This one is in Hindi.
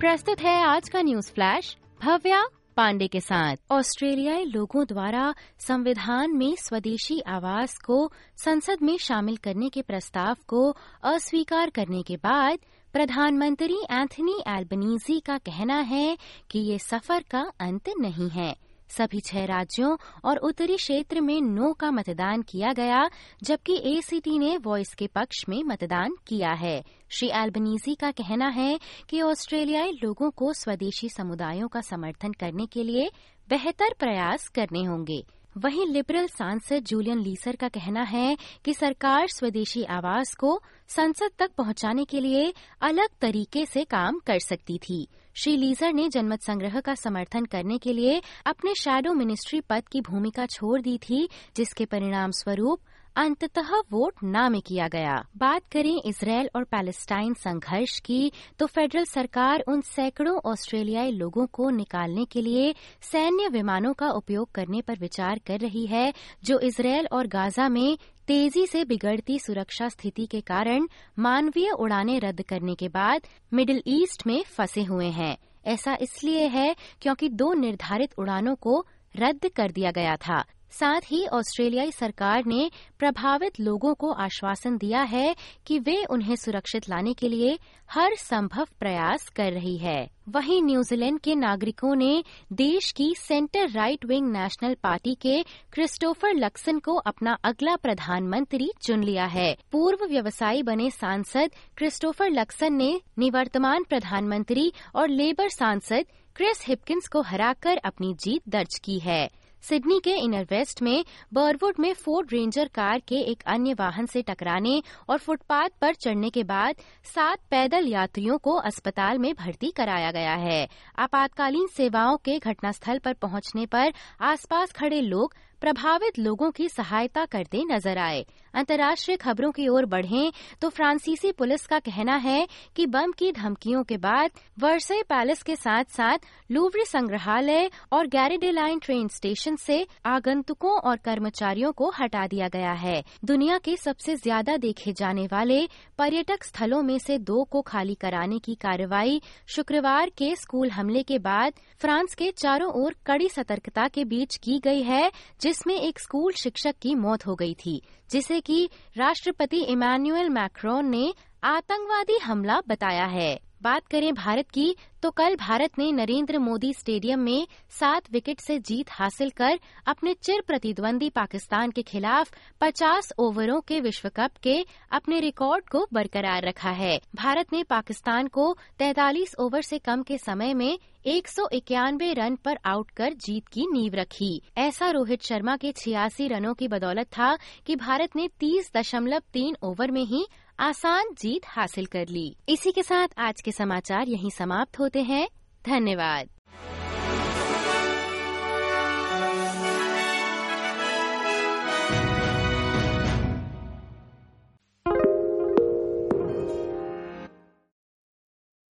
प्रस्तुत है आज का न्यूज़ फ्लैश, भव्या पांडे के साथ। ऑस्ट्रेलियाई लोगों द्वारा संविधान में स्वदेशी आवास को संसद में शामिल करने के प्रस्ताव को अस्वीकार करने के बाद प्रधानमंत्री एंथनी एल्बनीजी का कहना है कि ये सफ़र का अंत नहीं है। सभी छह राज्यों और उत्तरी क्षेत्र में नो का मतदान किया गया, जबकि एसीटी ने वॉइस के पक्ष में मतदान किया है। श्री एल्बनीजी का कहना है कि ऑस्ट्रेलियाई लोगों को स्वदेशी समुदायों का समर्थन करने के लिए बेहतर प्रयास करने होंगे। वहीं लिबरल सांसद जूलियन लीसर का कहना है कि सरकार स्वदेशी आवास को संसद तक पहुँचाने के लिए अलग तरीके से काम कर सकती थी। श्री लीजर ने जनमत संग्रह का समर्थन करने के लिए अपने शैडो मिनिस्ट्री पद की भूमिका छोड़ दी थी, जिसके परिणाम स्वरूप अंततः वोट ना में किया गया। बात करें इसराइल और पैलेस्टाइन संघर्ष की तो फेडरल सरकार उन सैकड़ों ऑस्ट्रेलियाई लोगों को निकालने के लिए सैन्य विमानों का उपयोग करने पर विचार कर रही है, जो इसराइल और गाजा में तेज़ी से बिगड़ती सुरक्षा स्थिति के कारण मानवीय उड़ानें रद्द करने के बाद मिडिल ईस्ट में फंसे हुए हैं। ऐसा इसलिए है क्योंकि दो निर्धारित उड़ानों को रद्द कर दिया गया था। साथ ही ऑस्ट्रेलियाई सरकार ने प्रभावित लोगों को आश्वासन दिया है कि वे उन्हें सुरक्षित लाने के लिए हर संभव प्रयास कर रही है। वहीं न्यूजीलैंड के नागरिकों ने देश की centre right wing national party के क्रिस्टोफर लक्सन को अपना अगला प्रधानमंत्री चुन लिया है। पूर्व व्यवसायी बने सांसद क्रिस्टोफर लक्सन ने निवर्तमान प्रधानमंत्री और लेबर सांसद क्रिस हिपकिंस को हराकर अपनी जीत दर्ज की है। सिडनी के इनर वेस्ट में, बर्वुड में फोर्ड रेंजर कार के एक अन्य वाहन से टकराने और फुटपाथ पर चढ़ने के बाद सात पैदल यात्रियों को अस्पताल में भर्ती कराया गया है। आपातकालीन सेवाओं के घटनास्थल पर पहुँचने पर आसपास खड़े लोग प्रभावित लोगों की सहायता करते नज़र आए। अंतर्राष्ट्रीय खबरों की ओर बढ़ें तो फ्रांसीसी पुलिस का कहना है कि बम की धमकियों के बाद वर्से पैलेस के साथ साथ लूवरी संग्रहालय और गैरिडेलाइन ट्रेन स्टेशन से आगंतुकों और कर्मचारियों को हटा दिया गया है। दुनिया के सबसे ज़्यादा देखे जाने वाले पर्यटक स्थलों में से दो को खाली कराने की कार्रवाई शुक्रवार के स्कूल हमले के बाद फ्रांस के चारों ओर कड़ी सतर्कता के बीच की गई है जिसमें एक स्कूल शिक्षक की मौत हो गई थी, जिसे कि राष्ट्रपति इमैनुअल मैक्रोन ने आतंकवादी हमला बताया है। बात करें भारत की तो कल भारत ने नरेंद्र मोदी स्टेडियम में सात विकेट से जीत हासिल कर अपने चिर प्रतिद्वंदी पाकिस्तान के खिलाफ 50 ओवरों के विश्व कप के अपने रिकॉर्ड को बरकरार रखा है। भारत ने पाकिस्तान को 43 ओवर से कम के समय में एक सौ इक्यानवे रन पर आउट कर जीत की नींव रखी। ऐसा रोहित शर्मा के छियासी रनों की बदौलत था कि भारत ने तीस दशमलव तीन ओवर में ही आसान जीत हासिल कर ली। इसी के साथ आज के समाचार यहीं समाप्त होते हैं। धन्यवाद।